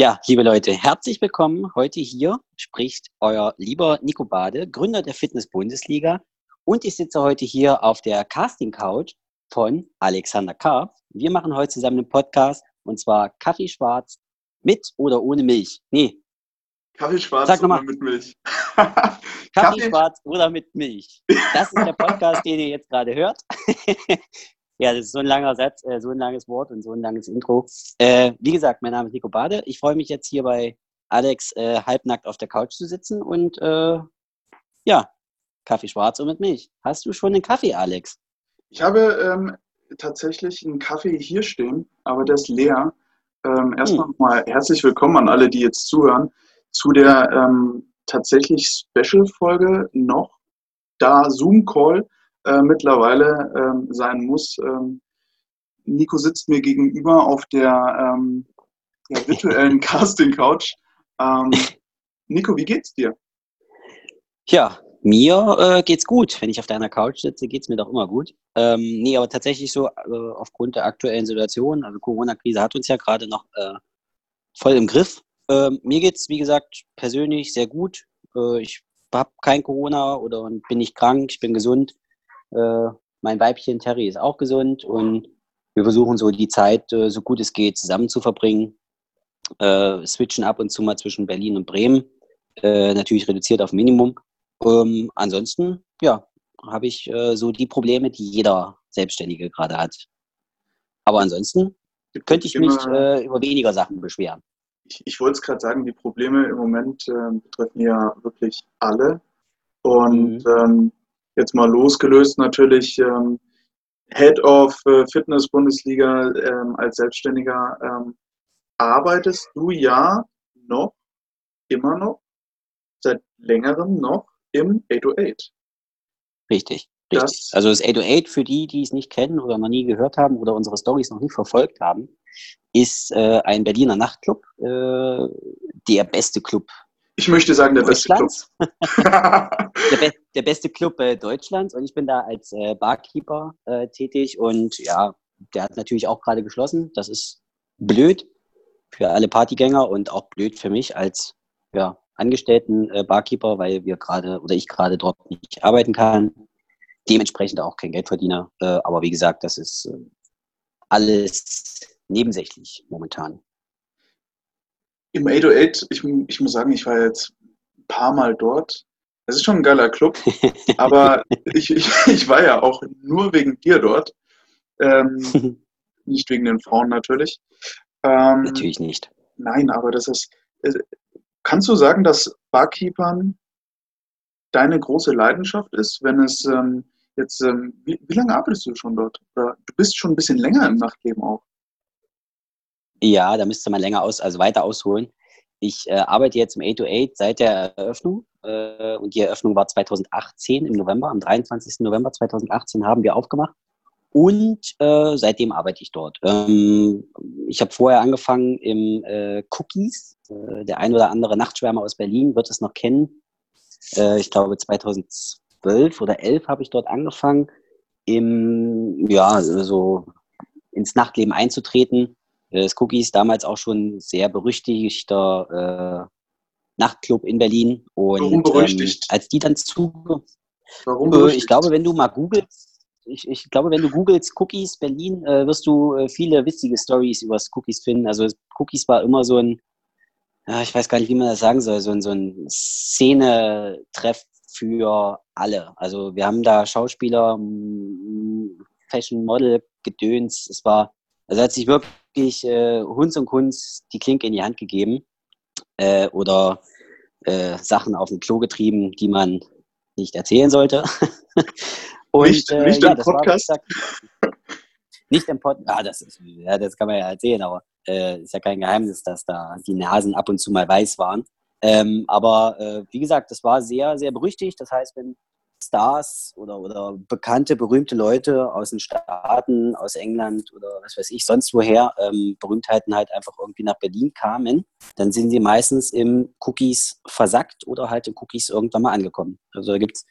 Ja, liebe Leute, herzlich willkommen. Heute hier spricht euer lieber Nico Bade, Gründer der Fitness-Bundesliga. Und ich sitze heute hier auf der Casting-Couch von Alexander Karp. Wir machen heute zusammen einen Podcast und zwar Kaffee schwarz mit oder ohne Milch. Nee. Kaffee schwarz Sag oder mit Milch. Kaffee schwarz oder mit Milch. Das ist der Podcast, den ihr jetzt gerade hört. Ja, das ist so ein langer Satz, äh, so ein langes Wort und so ein langes Intro. Äh, wie gesagt, mein Name ist Nico Bade. Ich freue mich jetzt hier bei Alex äh, halbnackt auf der Couch zu sitzen und äh, ja, Kaffee schwarz und mit Milch. Hast du schon einen Kaffee, Alex? Ich habe ähm, tatsächlich einen Kaffee hier stehen, aber der ist leer. Ähm, erstmal hm. mal herzlich willkommen an alle, die jetzt zuhören, zu der ähm, tatsächlich Special-Folge noch, da Zoom-Call äh, mittlerweile ähm, sein muss. Ähm, Nico sitzt mir gegenüber auf der, ähm, der virtuellen Casting-Couch. Ähm, Nico, wie geht's dir? Ja, mir äh, geht's gut. Wenn ich auf deiner Couch sitze, geht's mir doch immer gut. Ähm, nee, aber tatsächlich so äh, aufgrund der aktuellen Situation, also Corona-Krise hat uns ja gerade noch äh, voll im Griff. Ähm, mir geht's, wie gesagt, persönlich sehr gut. Äh, ich habe kein Corona oder bin nicht krank, ich bin gesund. Äh, mein Weibchen Terry ist auch gesund und wir versuchen so die Zeit, äh, so gut es geht, zusammen zu verbringen. Äh, switchen ab und zu mal zwischen Berlin und Bremen. Äh, natürlich reduziert auf Minimum. Ähm, ansonsten, ja, habe ich äh, so die Probleme, die jeder Selbstständige gerade hat. Aber ansonsten könnte ich mich äh, über weniger Sachen beschweren. Ich, ich wollte es gerade sagen, die Probleme im Moment äh, betreffen ja wirklich alle. Und mhm. ähm, jetzt mal losgelöst natürlich ähm, Head of äh, Fitness Bundesliga ähm, als Selbstständiger, ähm, arbeitest du ja noch, immer noch, seit längerem noch im 808. Richtig. Richtig. Das, also das 808 für die, die es nicht kennen oder noch nie gehört haben oder unsere Stories noch nie verfolgt haben, ist äh, ein Berliner Nachtclub, äh, der beste Club ich möchte sagen, der beste Club. der, be der, beste Club äh, Deutschlands und ich bin da als äh, Barkeeper äh, tätig und ja, der hat natürlich auch gerade geschlossen. Das ist blöd für alle Partygänger und auch blöd für mich als ja, Angestellten äh, Barkeeper, weil wir gerade oder ich gerade dort nicht arbeiten kann. Dementsprechend auch kein Geld verdiene. Äh, aber wie gesagt, das ist äh, alles nebensächlich momentan. Im 808, ich, ich muss sagen, ich war jetzt ein paar Mal dort. Es ist schon ein geiler Club, aber ich, ich, ich war ja auch nur wegen dir dort. Ähm, nicht wegen den Frauen natürlich. Ähm, natürlich nicht. Nein, aber das ist. Äh, kannst du sagen, dass Barkeepern deine große Leidenschaft ist, wenn es ähm, jetzt. Ähm, wie, wie lange arbeitest du schon dort? Oder du bist schon ein bisschen länger im Nachtleben auch. Ja, da müsste man länger aus, also weiter ausholen. Ich äh, arbeite jetzt im 808 seit der Eröffnung äh, und die Eröffnung war 2018 im November, am 23. November 2018 haben wir aufgemacht und äh, seitdem arbeite ich dort. Ähm, ich habe vorher angefangen im äh, Cookies. Äh, der ein oder andere Nachtschwärmer aus Berlin wird es noch kennen. Äh, ich glaube 2012 oder 11 habe ich dort angefangen, im, ja, so ins Nachtleben einzutreten äh, das Cookies damals auch schon sehr berüchtigter äh, Nachtclub in Berlin. Und Warum berüchtigt? Ähm, als die dann zu. Warum äh, ich glaube, wenn du mal googelst, ich, ich, glaube, wenn du googelst Cookies Berlin, äh, wirst du äh, viele witzige Stories über Cookies finden. Also Cookies war immer so ein, ja, ich weiß gar nicht, wie man das sagen soll, so ein, so ein Szene-Treff für alle. Also wir haben da Schauspieler, Fashion Model, Gedöns. Es war, also hat sich wirklich wirklich äh, Hunds und Kunst die Klinke in die Hand gegeben äh, oder äh, Sachen auf den Klo getrieben, die man nicht erzählen sollte. und, nicht, äh, nicht ja, im Podcast? War, nicht im Podcast. Ah, das, ist, ja, das kann man ja erzählen, aber äh, ist ja kein Geheimnis, dass da die Nasen ab und zu mal weiß waren. Ähm, aber äh, wie gesagt, das war sehr, sehr berüchtigt. Das heißt, wenn Stars oder, oder bekannte, berühmte Leute aus den Staaten, aus England oder was weiß ich, sonst woher, ähm, Berühmtheiten halt einfach irgendwie nach Berlin kamen, dann sind sie meistens im Cookies versackt oder halt im Cookies irgendwann mal angekommen. Also da gibt es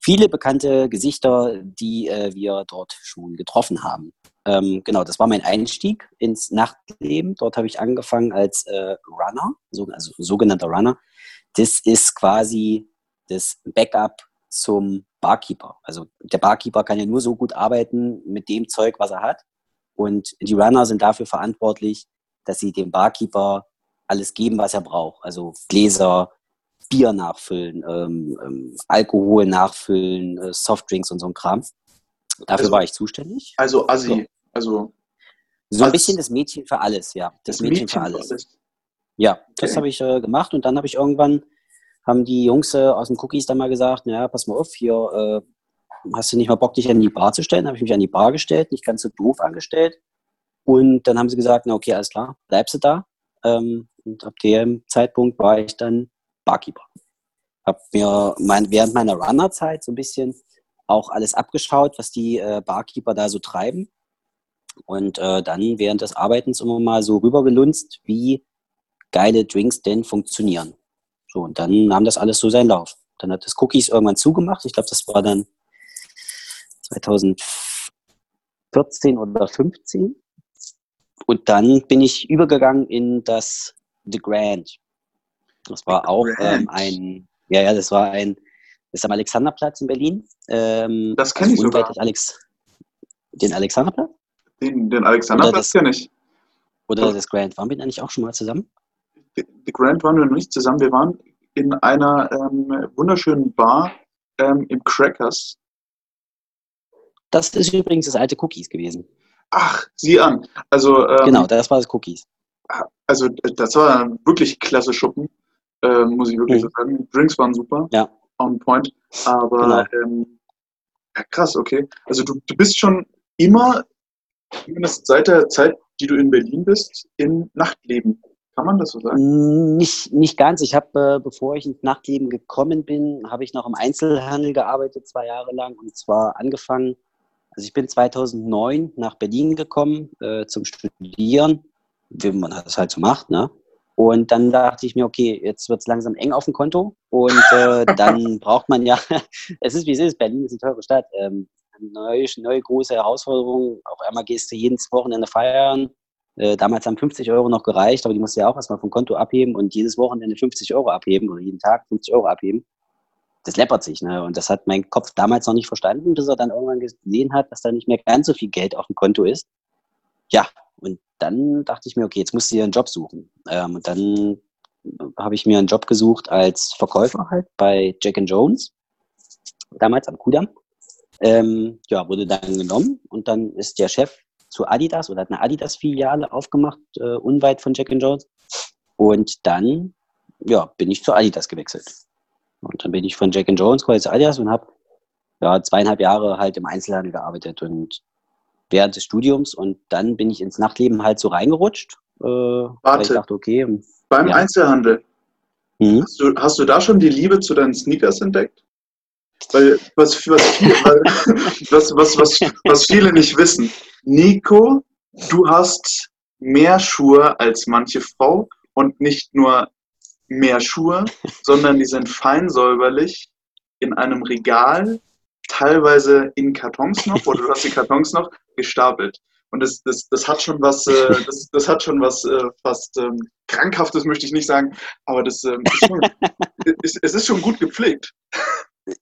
viele bekannte Gesichter, die äh, wir dort schon getroffen haben. Ähm, genau, das war mein Einstieg ins Nachtleben. Dort habe ich angefangen als äh, Runner, so, also sogenannter Runner. Das ist quasi das Backup zum Barkeeper. Also der Barkeeper kann ja nur so gut arbeiten mit dem Zeug, was er hat. Und die Runner sind dafür verantwortlich, dass sie dem Barkeeper alles geben, was er braucht. Also Gläser, Bier nachfüllen, ähm, ähm, Alkohol nachfüllen, äh, Softdrinks und so ein Kram. Dafür also, war ich zuständig. Also Assi, so. also so ein bisschen das Mädchen für alles, ja. Das, das Mädchen, Mädchen, für alles. alles. Ja, okay. das habe ich äh, gemacht und dann habe ich irgendwann, haben die Jungs äh, aus dem Cookies dann mal gesagt, naja, pass mal auf, hier äh, hast du nicht mal Bock, dich an die Bar zu stellen? Dann habe ich mich an die Bar gestellt, nicht ganz so doof angestellt. Und dann haben sie gesagt, na okay, alles klar, bleibst du da. Ähm, und ab dem Zeitpunkt war ich dann Barkeeper. Habe mir mein, während meiner Runnerzeit so ein bisschen auch alles abgeschaut, was die äh, Barkeeper da so treiben. Und äh, dann während des Arbeitens immer mal so rübergelunzt, wie geile Drinks denn funktionieren. So, und dann nahm das alles so seinen Lauf. Dann hat das Cookies irgendwann zugemacht. Ich glaube, das war dann 2014 oder 15. Und dann bin ich übergegangen in das The Grand. Das war The auch ähm, ein, ja, ja, das war ein, das ist am Alexanderplatz in Berlin. Ähm, das kenne ich sogar. Alex, den Alexanderplatz? Den, den Alexanderplatz kenne ich. Oder das Grand. Waren wir da nicht auch schon mal zusammen? The Grand waren wir noch nicht zusammen. Wir waren in einer ähm, wunderschönen Bar ähm, im Crackers. Das ist übrigens das alte Cookies gewesen. Ach, sieh an. Also, ähm, genau, das war das Cookies. Also, das war wirklich klasse Schuppen, äh, muss ich wirklich mhm. sagen. Drinks waren super. Ja. On point. Aber, genau. ähm, ja, krass, okay. Also, du, du bist schon immer, zumindest seit der Zeit, die du in Berlin bist, im Nachtleben. Kann man das so sagen? Nicht, nicht ganz. Ich habe, äh, bevor ich ins Nachtleben gekommen bin, habe ich noch im Einzelhandel gearbeitet, zwei Jahre lang. Und zwar angefangen also ich bin 2009 nach Berlin gekommen äh, zum Studieren, wie man das halt so macht, ne? Und dann dachte ich mir, okay, jetzt wird es langsam eng auf dem Konto und äh, dann braucht man ja, es ist wie es ist, Berlin ist eine teure Stadt, ähm, neue, neue große Herausforderung. Auf einmal gehst du jedes Wochenende feiern. Äh, damals haben 50 Euro noch gereicht, aber die musst du ja auch erstmal vom Konto abheben und jedes Wochenende 50 Euro abheben oder jeden Tag 50 Euro abheben das läppert sich. Ne? Und das hat mein Kopf damals noch nicht verstanden, bis er dann irgendwann gesehen hat, dass da nicht mehr ganz so viel Geld auf dem Konto ist. Ja, und dann dachte ich mir, okay, jetzt musst du dir einen Job suchen. Ähm, und dann habe ich mir einen Job gesucht als Verkäufer halt bei Jack Jones, damals am Kudamm. Ähm, ja, wurde dann genommen und dann ist der Chef zu Adidas oder hat eine Adidas-Filiale aufgemacht, äh, unweit von Jack Jones. Und dann ja, bin ich zu Adidas gewechselt. Und dann bin ich von Jack Jones quasi Adidas und habe ja, zweieinhalb Jahre halt im Einzelhandel gearbeitet und während des Studiums und dann bin ich ins Nachtleben halt so reingerutscht. Äh, Warte, ich dachte, okay. Beim ja. Einzelhandel, mhm. hast, du, hast du da schon die Liebe zu deinen Sneakers entdeckt? Weil was, was, was, was, was, was viele nicht wissen, Nico, du hast mehr Schuhe als manche Frau und nicht nur mehr Schuhe, sondern die sind fein säuberlich in einem Regal, teilweise in Kartons noch, oder du hast die Kartons noch, gestapelt. Und das, das, das hat schon was, äh, das, das hat schon was äh, fast ähm, Krankhaftes, möchte ich nicht sagen, aber das ähm, ist schon, ist, es ist schon gut gepflegt.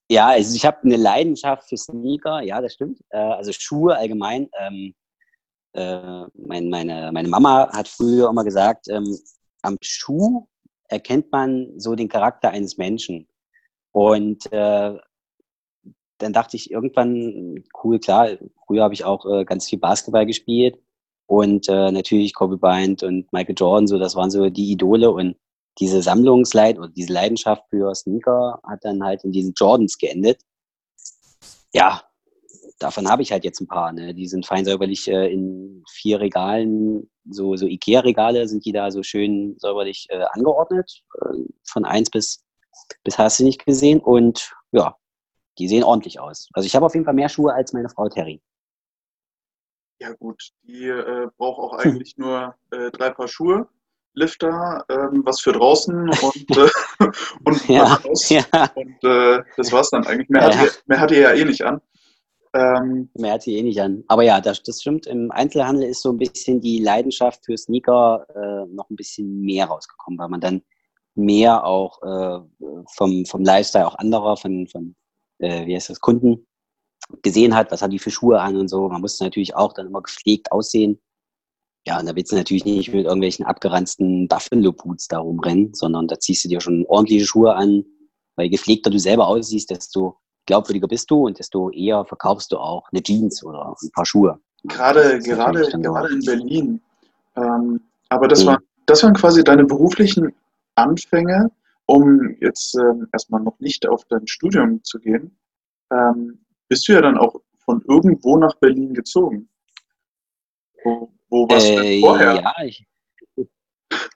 Ja, also ich habe eine Leidenschaft für Sneaker, ja, das stimmt. Äh, also Schuhe allgemein. Ähm, äh, mein, meine, meine Mama hat früher immer gesagt, ähm, am Schuh erkennt man so den Charakter eines Menschen. Und äh, dann dachte ich irgendwann, cool, klar, früher habe ich auch äh, ganz viel Basketball gespielt und äh, natürlich Kobe Bryant und Michael Jordan, so das waren so die Idole und diese Sammlungsleid oder diese Leidenschaft für Sneaker hat dann halt in diesen Jordans geendet. Ja, davon habe ich halt jetzt ein paar. Ne? Die sind fein säuberlich äh, in vier Regalen, so, so Ikea-Regale sind die da so schön säuberlich äh, angeordnet. Äh, von eins bis, bis hast du nicht gesehen. Und ja, die sehen ordentlich aus. Also ich habe auf jeden Fall mehr Schuhe als meine Frau Terry. Ja gut, die äh, braucht auch eigentlich nur äh, drei Paar Schuhe. Lifter, ähm, was für draußen und, äh, und, Ja, ja. und äh, das war's dann eigentlich. Mehr, Ja, hat ihr, mehr hat ihr ja eh nicht an. Ähm, Mehr hat sie eh nicht an. Aber ja, das, das stimmt. Im Einzelhandel ist so ein bisschen die Leidenschaft für Sneaker äh, noch ein bisschen mehr rausgekommen, weil man dann mehr auch äh, vom, vom Lifestyle auch anderer, von, von äh, wie heißt das, Kunden gesehen hat, was haben die für Schuhe an und so. Man musste natürlich auch dann immer gepflegt aussehen. Ja, und da willst du natürlich nicht mit irgendwelchen abgeranzten Buffalo-Boots da rumrennen, sondern da ziehst du dir schon ordentliche Schuhe an, weil je gepflegter du selber aussiehst, desto glaubwürdiger bist du und desto eher verkaufst du auch eine Jeans oder ein paar Schuhe. gerade gerade, gerade in Berlin. Ähm, aber das, Mhm. war, das waren quasi deine beruflichen Anfänge, um jetzt ähm, erstmal noch nicht auf dein Studium zu gehen. Ähm, bist du ja dann auch von irgendwo nach Berlin gezogen. Wo, wo warst du Äh, vorher? Ja, ich,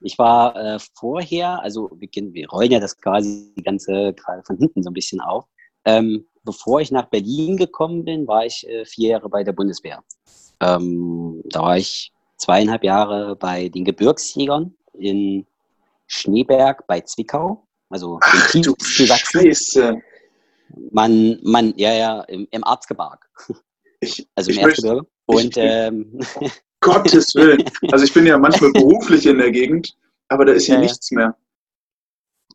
ich war äh, vorher, also wir, wir rollen ja das quasi die ganze gerade von hinten so ein bisschen auf. Ähm, bevor ich nach Berlin gekommen bin, war ich äh, vier Jahre bei der Bundeswehr. Ähm, da war ich zweieinhalb Jahre bei den Gebirgsjägern in Schneeberg bei Zwickau, also Ach im du tiefsten Sachsen. Man, man, ja, ja, im, im Erzgebirge, Ich, also im Erzgebirge. Und ähm, Gottes Willen. Also ich bin ja manchmal beruflich in der Gegend, aber da ist hier Ja, ja. nichts mehr.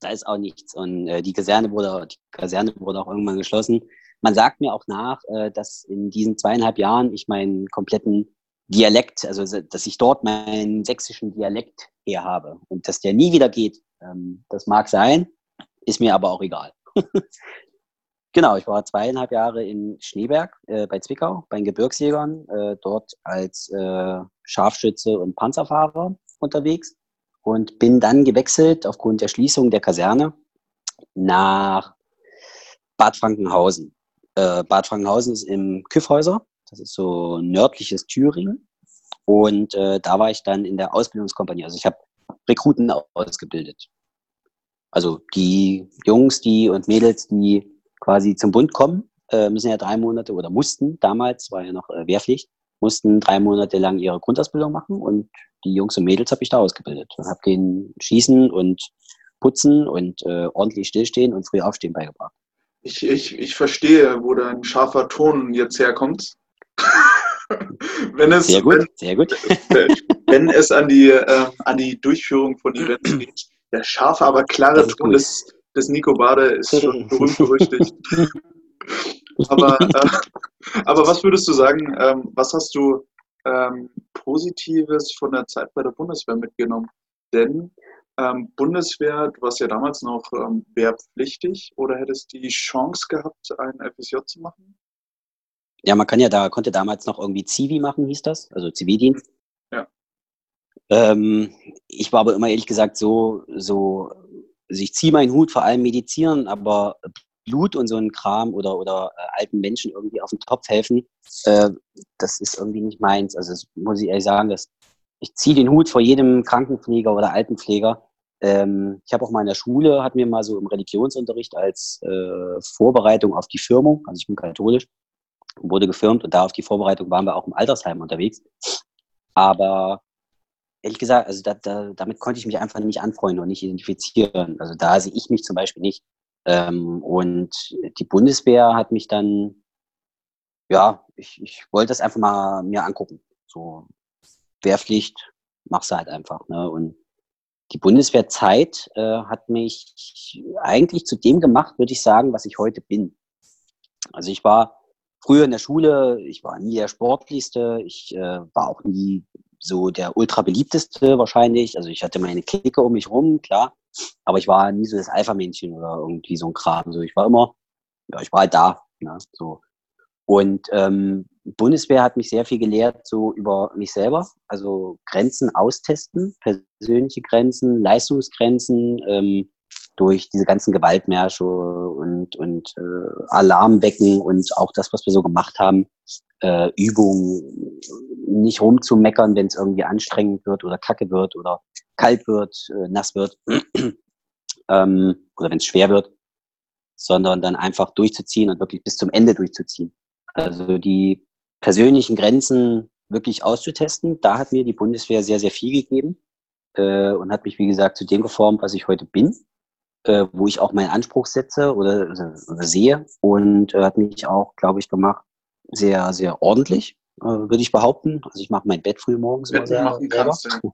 da ist auch nichts. Und äh, die Kaserne wurde, die Kaserne wurde auch irgendwann geschlossen. Man sagt mir auch nach, äh, dass in diesen zweieinhalb Jahren ich meinen kompletten Dialekt, also dass ich dort meinen sächsischen Dialekt her habe und dass der nie wieder geht. Ähm, das mag sein, ist mir aber auch egal. genau, ich war zweieinhalb Jahre in Schneeberg äh, bei Zwickau, bei den Gebirgsjägern, äh, dort als äh, Scharfschütze und Panzerfahrer unterwegs und bin dann gewechselt aufgrund der Schließung der Kaserne nach Bad Frankenhausen. Äh, Bad Frankenhausen ist im Küffhäuser, das ist so nördliches Thüringen. Und äh, da war ich dann in der Ausbildungskompanie. Also ich habe Rekruten ausgebildet. Also die Jungs, die und Mädels, die quasi zum Bund kommen, äh, müssen ja drei Monate oder mussten damals, war ja noch äh, Wehrpflicht, mussten drei Monate lang ihre Grundausbildung machen und die Jungs und Mädels habe ich da ausgebildet und habe denen Schießen und Putzen und äh, ordentlich stillstehen und früh aufstehen beigebracht. Ich, ich, ich verstehe, wo dein scharfer Ton jetzt herkommt. wenn, es, Sehr gut, sehr gut. wenn, wenn es an die, ähm, an die Durchführung von Events geht. Der scharfe, aber klare ist Ton gut. Des, des Nico Bade ist schon berühmt berüchtigt. Aber, äh, aber was würdest du sagen, ähm, was hast du ähm, Positives von der Zeit bei der Bundeswehr mitgenommen? Denn ähm, Bundeswehr, du warst ja damals noch ähm, wehrpflichtig oder hättest die Chance gehabt, einen FSJ zu machen? Ja, man kann ja da, konnte damals noch irgendwie Zivi machen, hieß das, also Zivildienst. Ja. Ähm, ich war aber immer ehrlich gesagt so, so, also ich ziehe meinen Hut vor allem Medizieren, aber Blut und so ein Kram oder, oder äh, alten Menschen irgendwie auf den Topf helfen, äh, das ist irgendwie nicht meins. Also das muss ich ehrlich sagen, dass ich ziehe den Hut vor jedem Krankenpfleger oder Altenpfleger. Ähm, ich habe auch mal in der Schule, hat mir mal so im Religionsunterricht als äh, Vorbereitung auf die Firmung, also ich bin katholisch, wurde gefirmt und da auf die Vorbereitung waren wir auch im Altersheim unterwegs. Aber ehrlich gesagt, also da, da, damit konnte ich mich einfach nicht anfreunden und nicht identifizieren. Also da sehe ich mich zum Beispiel nicht. Ähm, und die Bundeswehr hat mich dann, ja, ich, ich wollte das einfach mal mir angucken. So Wehrpflicht, machst du halt einfach. Ne? Und die Bundeswehrzeit äh, hat mich eigentlich zu dem gemacht, würde ich sagen, was ich heute bin. Also ich war früher in der Schule, ich war nie der Sportlichste, ich äh, war auch nie so der ultra beliebteste wahrscheinlich. Also ich hatte meine Clique um mich rum, klar, aber ich war nie so das Alpha-Männchen oder irgendwie so ein Kram. So, ich war immer, ja, ich war halt da. Ne? So. Und ähm, Bundeswehr hat mich sehr viel gelehrt, so über mich selber, also Grenzen austesten, persönliche Grenzen, Leistungsgrenzen, ähm, durch diese ganzen Gewaltmärsche und, und äh, Alarmwecken und auch das, was wir so gemacht haben, äh, Übungen, nicht rumzumeckern, wenn es irgendwie anstrengend wird oder kacke wird oder kalt wird, äh, nass wird ähm, oder wenn es schwer wird, sondern dann einfach durchzuziehen und wirklich bis zum Ende durchzuziehen. Also die persönlichen Grenzen wirklich auszutesten, da hat mir die Bundeswehr sehr, sehr viel gegeben. äh, und hat mich, wie gesagt, zu dem geformt, was ich heute bin, äh, wo ich auch meinen Anspruch setze oder, oder sehe und äh, hat mich auch, glaube ich, gemacht, sehr, sehr ordentlich, äh, würde ich behaupten. Also ich mache mein Bett früh morgens. Betten sehr, machen kannst du.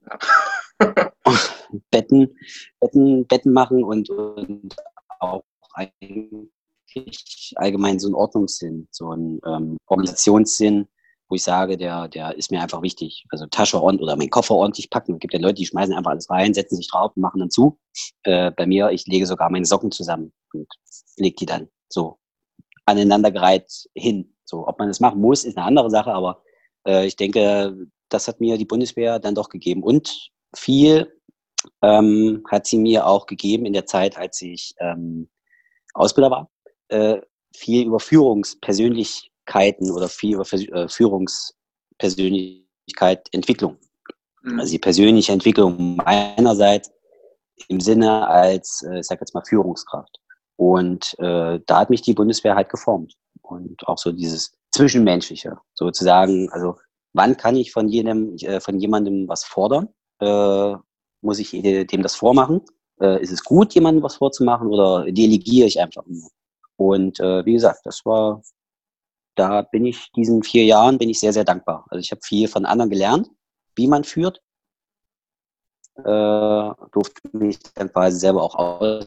Betten, Betten, Betten machen und, und auch eigentlich allgemein so einen Ordnungssinn, so einen ähm, Organisationssinn, wo ich sage, der, der ist mir einfach wichtig. Also Tasche ordentlich oder meinen Koffer ordentlich packen. Es gibt ja Leute, die schmeißen einfach alles rein, setzen sich drauf und machen dann zu. Äh, bei mir, ich lege sogar meine Socken zusammen und lege die dann so aneinandergereiht hin. So, ob man das machen muss, ist eine andere Sache, aber äh, ich denke, das hat mir die Bundeswehr dann doch gegeben. Und viel ähm, hat sie mir auch gegeben in der Zeit, als ich ähm, Ausbilder war. Äh, viel über Führungspersönlichkeiten oder viel über äh, Führungspersönlichkeit Entwicklung. Mhm. Also die persönliche Entwicklung meinerseits im Sinne als, äh, ich sag jetzt mal, Führungskraft. Und äh, da hat mich die Bundeswehr halt geformt. Und auch so dieses Zwischenmenschliche, sozusagen, also wann kann ich von jedem, äh, von jemandem was fordern? Äh, muss ich dem das vormachen? Äh, ist es gut, jemandem was vorzumachen oder delegiere ich einfach nur? Und äh, wie gesagt, das war, da bin ich diesen vier Jahren bin ich sehr, sehr dankbar. Also ich habe viel von anderen gelernt, wie man führt. Äh, durfte mich dann quasi selber auch aus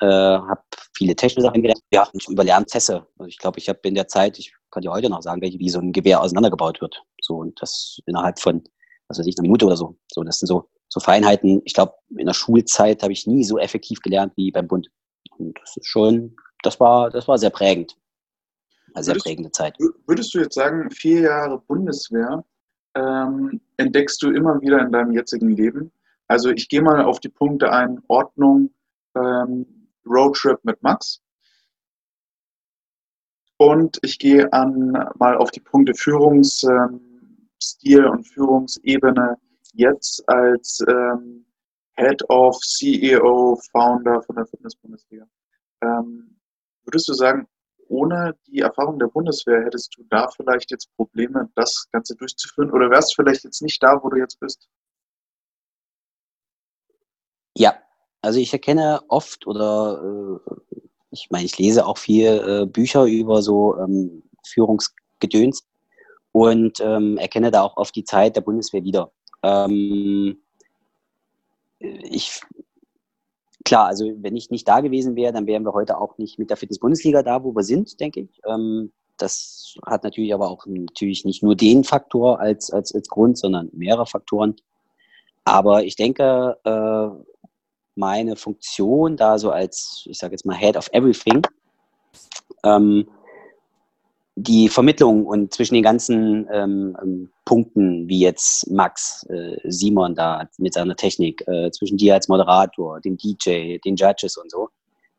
äh, habe viele technische Sachen gelernt. Ja, und über Lernprozesse. Also ich glaube, ich habe in der Zeit, ich kann dir heute noch sagen, welche, wie so ein Gewehr auseinandergebaut wird. So und das innerhalb von, was weiß ich, einer Minute oder so. So, das sind so, so Feinheiten. Ich glaube, in der Schulzeit habe ich nie so effektiv gelernt wie beim Bund. Und das ist schon, das war, das war sehr prägend. Eine sehr würdest, prägende Zeit. Würdest du jetzt sagen, vier Jahre Bundeswehr ähm, entdeckst du immer wieder in deinem jetzigen Leben? Also ich gehe mal auf die Punkte ein, Ordnung, ähm, Roadtrip mit Max. Und ich gehe an, mal auf die Punkte Führungsstil und Führungsebene jetzt als ähm, Head of CEO, Founder von der Fitness-Bundesliga. Ähm, würdest du sagen, ohne die Erfahrung der Bundeswehr hättest du da vielleicht jetzt Probleme, das Ganze durchzuführen? Oder wärst du vielleicht jetzt nicht da, wo du jetzt bist? Ja, also ich erkenne oft oder äh, ich meine, ich lese auch viel äh, Bücher über so ähm, Führungsgedöns und ähm, erkenne da auch oft die Zeit der Bundeswehr wieder. Ähm, ich klar, also wenn ich nicht da gewesen wäre, dann wären wir heute auch nicht mit der Fitness-Bundesliga da, wo wir sind, denke ich. Ähm, das hat natürlich aber auch natürlich nicht nur den Faktor als, als, als Grund, sondern mehrere Faktoren. Aber ich denke, äh, meine Funktion da so als, ich sage jetzt mal, Head of Everything, ähm, die Vermittlung und zwischen den ganzen ähm, ähm, Punkten, wie jetzt Max, äh, Simon da mit seiner Technik, äh, zwischen dir als Moderator, dem DJ, den Judges und so,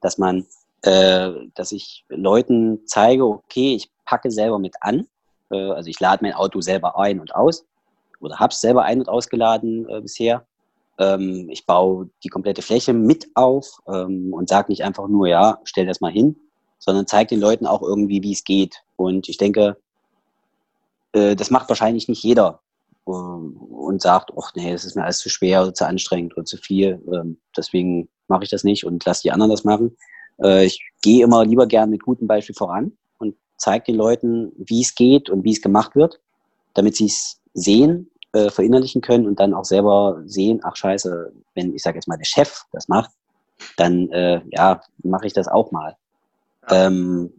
dass man, äh, dass ich Leuten zeige, okay, ich packe selber mit an, äh, also ich lade mein Auto selber ein und aus oder habe es selber ein- und ausgeladen äh, bisher ähm, ich baue die komplette Fläche mit auf ähm, und sage nicht einfach nur, ja, stell das mal hin, sondern zeige den Leuten auch irgendwie, wie es geht. Und ich denke, äh, das macht wahrscheinlich nicht jeder äh, und sagt, ach nee, das ist mir alles zu schwer oder zu anstrengend oder zu viel. Ähm, deswegen mache ich das nicht und lasse die anderen das machen. Äh, ich gehe immer lieber gern mit gutem Beispiel voran und zeige den Leuten, wie es geht und wie es gemacht wird, damit sie es sehen äh, verinnerlichen können und dann auch selber sehen, ach scheiße, wenn ich sage jetzt mal der Chef das macht, dann ja, mache ich das auch mal. Ähm,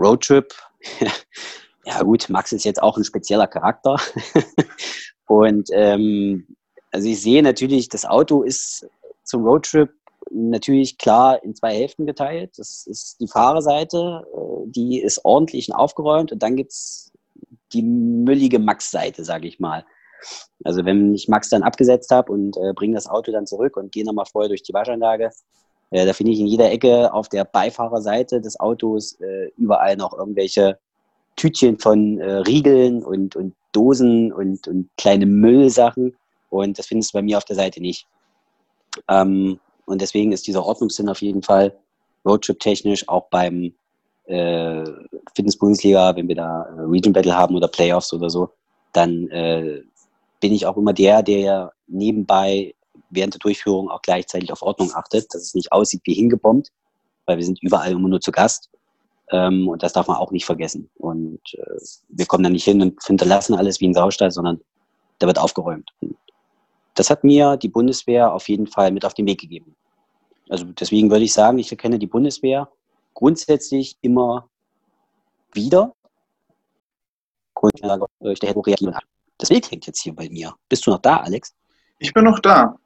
Roadtrip, ja gut, Max ist jetzt auch ein spezieller Charakter. und ähm, also ich sehe natürlich, das Auto ist zum Roadtrip natürlich klar in zwei Hälften geteilt. Das ist die Fahrerseite, äh, die ist ordentlich und aufgeräumt und dann gibt es die müllige Max-Seite, sage ich mal. Also wenn ich Max dann abgesetzt habe und äh, bringe das Auto dann zurück und gehe nochmal vorher durch die Waschanlage, äh, da finde ich in jeder Ecke auf der Beifahrerseite des Autos äh, überall noch irgendwelche Tütchen von äh, Riegeln und, und Dosen und, und kleine Müllsachen. Und das findest du bei mir auf der Seite nicht. Ähm, und deswegen ist dieser Ordnungssinn auf jeden Fall Roadtrip-technisch auch beim äh, Fitness-Bundesliga, wenn wir da äh, Region Battle haben oder Playoffs oder so, dann äh, bin ich auch immer der, der nebenbei während der Durchführung auch gleichzeitig auf Ordnung achtet, dass es nicht aussieht wie hingebombt, weil wir sind überall immer nur zu Gast. Ähm, und das darf man auch nicht vergessen. Und äh, wir kommen da nicht hin und hinterlassen alles wie ein Saustall, sondern da wird aufgeräumt. Und das hat mir die Bundeswehr auf jeden Fall mit auf den Weg gegeben. Also deswegen würde ich sagen, ich erkenne die Bundeswehr grundsätzlich immer wieder. Ich der reagieren Das Bild hängt jetzt hier bei mir. Bist du noch da, Alex? Ich bin noch da.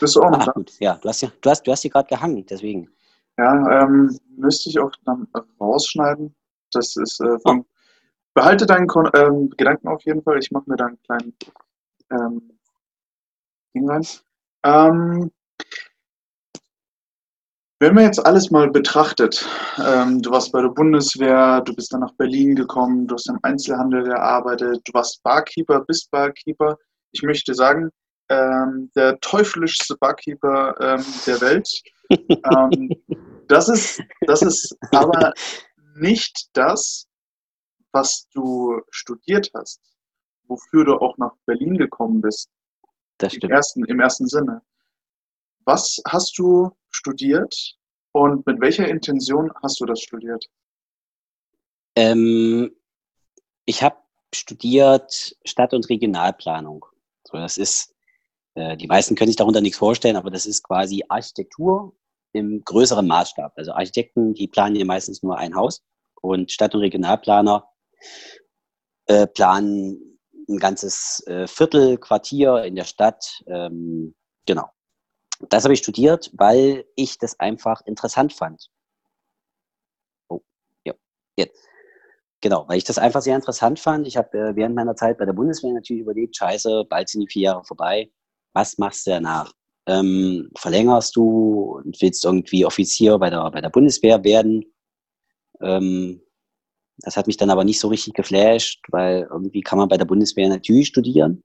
Bist du auch noch Ach, da? Gut. Ja, du hast, ja, du hast, du hast hier gerade gehangen, deswegen. Ja, ähm, müsste ich auch dann rausschneiden. Das ist äh, von, oh. Behalte deinen Kon ähm, Gedanken auf jeden Fall. Ich mache mir da einen kleinen ähm, Ding rein. Ähm, wenn man jetzt alles mal betrachtet, ähm, du warst bei der Bundeswehr, du bist dann nach Berlin gekommen, du hast im Einzelhandel gearbeitet, du warst Barkeeper, bist Barkeeper. Ich möchte sagen, ähm, der teuflischste Barkeeper ähm, der Welt. Ähm, das, ist, das ist aber nicht das, was du studiert hast, wofür du auch nach Berlin gekommen bist. Das stimmt. Im ersten, Im ersten Sinne. Was hast du studiert und mit welcher Intention hast du das studiert? Ähm, ich habe studiert Stadt- und Regionalplanung. So, das ist, die meisten können sich darunter nichts vorstellen, aber das ist quasi Architektur im größeren Maßstab. Also Architekten, die planen ja meistens nur ein Haus und Stadt- und Regionalplaner äh, planen ein ganzes äh, Viertel, Quartier in der Stadt. Ähm, genau. Das habe ich studiert, weil ich das einfach interessant fand. Oh, ja, jetzt. Genau, weil ich das einfach sehr interessant fand. Ich habe äh, während meiner Zeit bei der Bundeswehr natürlich überlegt, scheiße, bald sind die vier Jahre vorbei. Was machst du danach? Ähm, verlängerst du und willst irgendwie Offizier bei der, bei der Bundeswehr werden? Ähm, das hat mich dann aber nicht so richtig geflasht, weil irgendwie kann man bei der Bundeswehr natürlich studieren.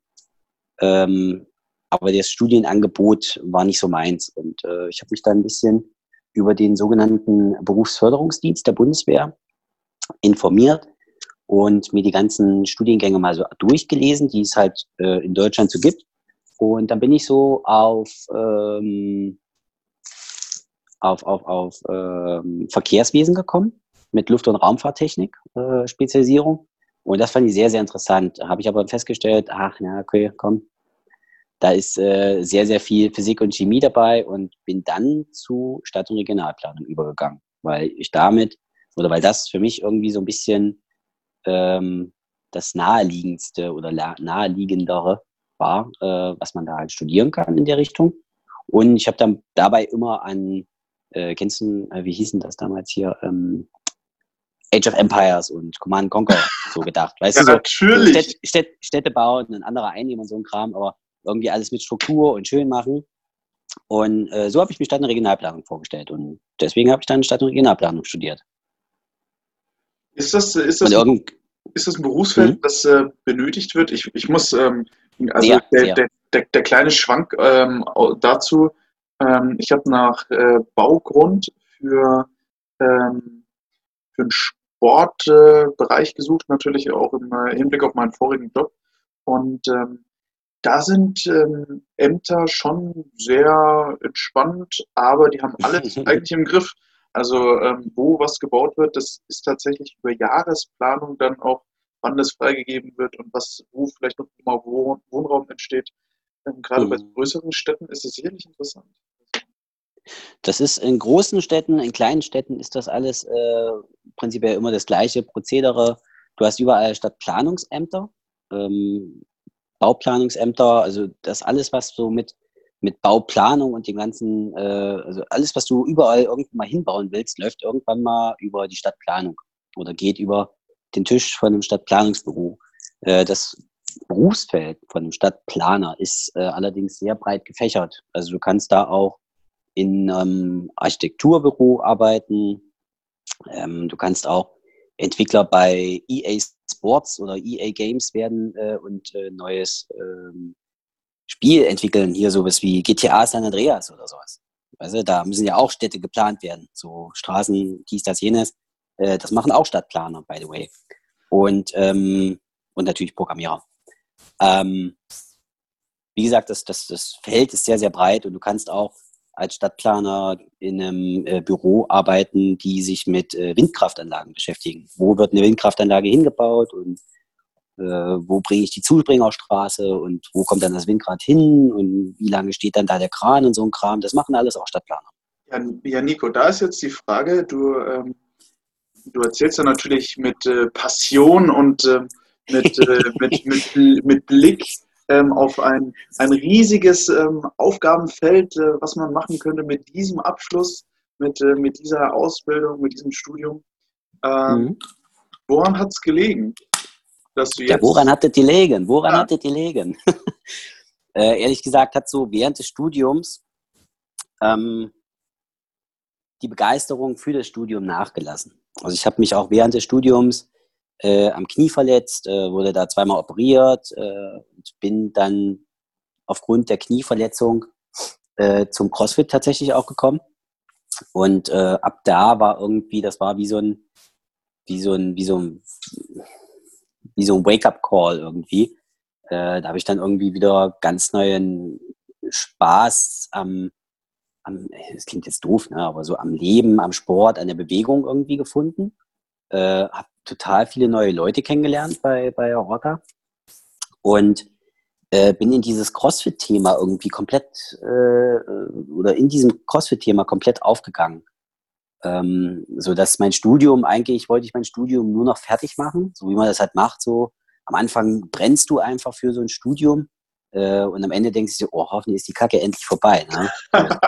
Ähm, aber das Studienangebot war nicht so meins. Und äh, ich habe mich dann ein bisschen über den sogenannten Berufsförderungsdienst der Bundeswehr informiert und mir die ganzen Studiengänge mal so durchgelesen, die es halt äh, in Deutschland so gibt. Und dann bin ich so auf, ähm, auf, auf, auf ähm, Verkehrswesen gekommen mit Luft- und Raumfahrttechnik äh, Spezialisierung. Und das fand ich sehr, sehr interessant. Habe ich aber festgestellt, ach, ja, okay, komm, da ist äh, sehr, sehr viel Physik und Chemie dabei und bin dann zu Stadt- und Regionalplanung übergegangen, weil ich damit, oder weil das für mich irgendwie so ein bisschen ähm, das naheliegendste oder naheliegendere war, äh, was man da halt studieren kann in der Richtung. Und ich habe dann dabei immer an, äh, kennst du, äh, wie hießen das damals hier, ähm, Age of Empires und Command Conquer so gedacht. Weißt ja, du, so, natürlich. Städte, Städte, Städte bauen, ein anderer einnehmen und so ein Kram, aber irgendwie alles mit Struktur und schön machen. Und äh, so habe ich mich dann in Regionalplanung vorgestellt. Und deswegen habe ich dann Stadt- und Regionalplanung studiert. Ist das, ist das, ein, ist das ein Berufsfeld, mhm. das äh, benötigt wird? Ich, ich muss, ähm, also sehr, der, sehr. Der, der, der, kleine Schwank ähm, dazu, ähm, ich habe nach äh, Baugrund für, ähm, für einen Sportbereich gesucht, natürlich auch im äh, Hinblick auf meinen vorigen Job. Und ähm, da sind ähm, Ämter schon sehr entspannt, aber die haben alles eigentlich im Griff. Also ähm, wo was gebaut wird, das ist tatsächlich über Jahresplanung dann auch, wann das freigegeben wird und was, wo vielleicht noch mal Wohn Wohnraum entsteht. Ähm, gerade mhm. bei größeren Städten ist es sicherlich interessant. Das ist in großen Städten, in kleinen Städten ist das alles äh, prinzipiell immer das gleiche Prozedere. Du hast überall Stadtplanungsämter, ähm, Bauplanungsämter, also das alles, was so mit, mit Bauplanung und dem ganzen, äh, also alles, was du überall irgendwann mal hinbauen willst, läuft irgendwann mal über die Stadtplanung oder geht über den Tisch von einem Stadtplanungsbüro. Äh, das Berufsfeld von einem Stadtplaner ist äh, allerdings sehr breit gefächert. Also du kannst da auch in einem Architekturbüro arbeiten. Ähm, du kannst auch Entwickler bei EA Sports oder EA Games werden äh, und neues ähm, Spiel entwickeln. Hier sowas wie GTA San Andreas oder sowas. Also da müssen ja auch Städte geplant werden. So Straßen, dies, das, jenes. Das machen auch Stadtplaner, by the way. Und, ähm, und natürlich Programmierer. Ähm, wie gesagt, das, das, das Feld ist sehr, sehr breit und du kannst auch als Stadtplaner in einem äh, Büro arbeiten, die sich mit äh, Windkraftanlagen beschäftigen. Wo wird eine Windkraftanlage hingebaut und äh, wo bringe ich die Zuspringerstraße und wo kommt dann das Windrad hin und wie lange steht dann da der Kran und so ein Kram. Das machen alles auch Stadtplaner. Ja, ja Nico, da ist jetzt die Frage, du, ähm, du erzählst ja natürlich mit äh, Passion und äh, mit, äh, mit, mit, mit Blick ähm, auf ein, ein riesiges ähm, Aufgabenfeld, äh, was man machen könnte mit diesem Abschluss, mit, äh, mit dieser Ausbildung, mit diesem Studium. Ähm, mhm. Woran hat es gelegen? Dass du jetzt ja, woran hat es gelegen? Woran ja. hat es gelegen? äh, ehrlich gesagt hat so während des Studiums ähm, die Begeisterung für das Studium nachgelassen. Also ich habe mich auch während des Studiums äh, am Knie verletzt, äh, wurde da zweimal operiert äh, und bin dann aufgrund der Knieverletzung äh, zum CrossFit tatsächlich auch gekommen. Und äh, ab da war irgendwie, das war wie so ein, wie so ein, wie so ein, wie so ein Wake-up-Call irgendwie. Äh, da habe ich dann irgendwie wieder ganz neuen Spaß am, am, das klingt jetzt doof, ne, aber so am Leben, am Sport, an der Bewegung irgendwie gefunden. Äh, habe total viele neue Leute kennengelernt bei, bei Aorta und äh, bin in dieses CrossFit-Thema irgendwie komplett äh, oder in diesem CrossFit-Thema komplett aufgegangen. Ähm, so dass mein Studium eigentlich wollte ich mein Studium nur noch fertig machen, so wie man das halt macht. So am Anfang brennst du einfach für so ein Studium äh, und am Ende denkst du dir, oh, hoffentlich ist die Kacke endlich vorbei. Ne?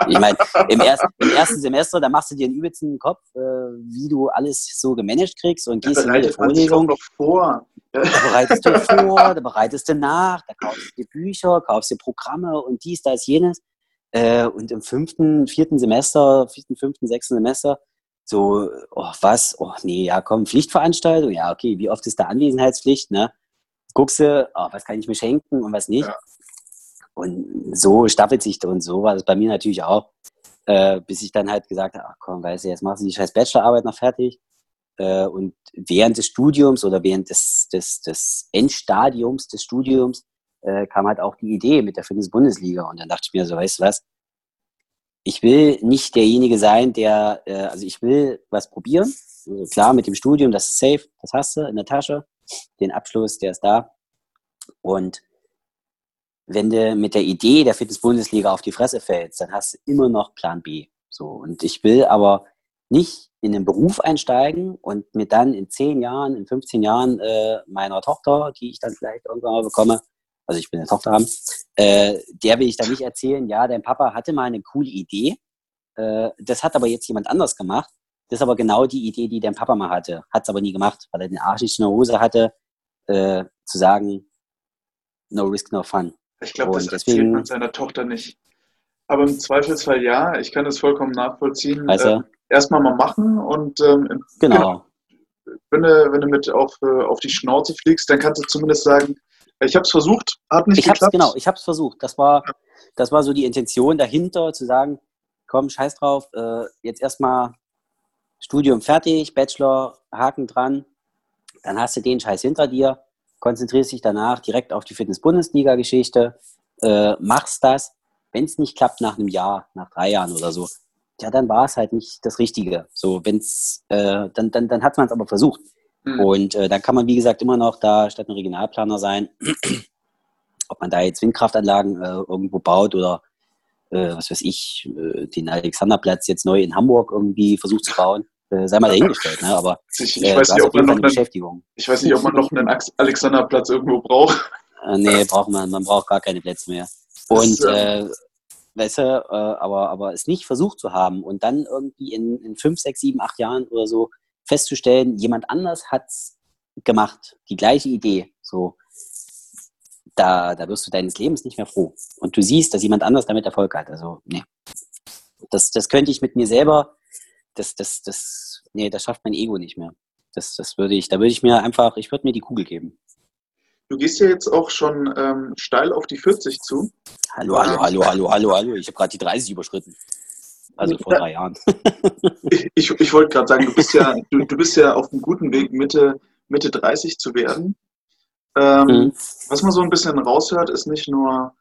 ich meine, im, erst, im, ersten Semester, da machst du dir einen übelsten Kopf, äh, wie du alles so gemanagt kriegst und gehst in jede Vorlesung. Noch vor. Da bereitest du vor, da bereitest du nach, da kaufst du dir Bücher, kaufst dir Programme und dies, das, jenes. Äh, und im fünften, vierten Semester, vierten, fünften, sechsten Semester, so, oh, was? Oh, nee, ja, komm, Pflichtveranstaltung, ja, okay, wie oft ist da Anwesenheitspflicht, ne? Guckst du, oh, was kann ich mir schenken und was nicht? Ja. Und so staffelt sich und so war das bei mir natürlich auch, äh, bis ich dann halt gesagt habe, ach komm, weißt du, jetzt machst du die scheiß Bachelorarbeit noch fertig. Äh, und während des Studiums oder während des, des, des Endstadiums des Studiums äh, kam halt auch die Idee mit der Fitness-Bundesliga. Und dann dachte ich mir so, weißt du was, ich will nicht derjenige sein, der, äh, also ich will was probieren. Also klar, mit dem Studium, das ist safe, das hast du in der Tasche. Den Abschluss, der ist da. Und wenn du mit der Idee der Fitness-Bundesliga auf die Fresse fällst, dann hast du immer noch Plan B. So. Und ich will aber nicht in den Beruf einsteigen und mir dann in 10 Jahren, in 15 Jahren äh, meiner Tochter, die ich dann vielleicht irgendwann mal bekomme, also ich will eine Tochter haben, äh, der will ich dann nicht erzählen, ja, dein Papa hatte mal eine coole Idee, äh, das hat aber jetzt jemand anders gemacht. Das ist aber genau die Idee, die dein Papa mal hatte. Hat es aber nie gemacht, weil er den Arsch nicht in der Hose hatte, äh, zu sagen, no risk, no fun. Ich glaube, das deswegen, erzählt man seiner Tochter nicht. Aber im Zweifelsfall ja, ich kann das vollkommen nachvollziehen. Also, äh, Erstmal mal machen und ähm, genau. Wenn du, wenn du mit auf, äh, auf die Schnauze fliegst, dann kannst du zumindest sagen, ich habe es versucht, hat nicht ich geklappt. Hab's, genau, ich habe es versucht. Das war, das war so die Intention dahinter, zu sagen, komm, scheiß drauf, äh, jetzt erstmal Studium fertig, Bachelor, Haken dran, dann hast du den Scheiß hinter dir konzentrierst dich danach direkt auf die Fitness-Bundesliga-Geschichte, äh, machst das. Wenn es nicht klappt nach einem Jahr, nach drei Jahren oder so, ja, dann war es halt nicht das Richtige. So, wenn's, äh, dann, dann, dann hat man es aber versucht. Mhm. Und äh, dann kann man, wie gesagt, immer noch da statt ein Regionalplaner sein. Ob man da jetzt Windkraftanlagen äh, irgendwo baut oder äh, was weiß ich, äh, den Alexanderplatz jetzt neu in Hamburg irgendwie versucht zu bauen äh, sei mal dahingestellt, ne? aber ich, ich äh, weiß nicht, ob man noch eine Beschäftigung. Ich weiß nicht, ob man noch einen Alexanderplatz irgendwo braucht. Äh, nee, braucht man, man braucht gar keine Plätze mehr. Und das, äh, weißt du, äh, aber, aber es nicht versucht zu haben und dann irgendwie in, in fünf, sechs, sieben, acht Jahren oder so festzustellen, jemand anders hat es gemacht, die gleiche Idee, so, da, da wirst du deines Lebens nicht mehr froh. Und du siehst, dass jemand anders damit Erfolg hat. Also, nee. Das, das könnte ich mit mir selber das, das, das, nee, das schafft mein Ego nicht mehr. Das, das würde ich, da würde ich mir einfach, ich würde mir die Kugel geben. Du gehst ja jetzt auch schon ähm, steil auf die 40 zu. Hallo, hallo, hallo, hallo, hallo, hallo. Ich habe gerade die 30 überschritten. also vor drei Jahren. ich, ich, ich wollte gerade sagen, du bist ja, du, du bist ja auf einem guten Weg, Mitte, Mitte 30 zu werden. Ähm, mhm. Was man so ein bisschen raushört, ist nicht nur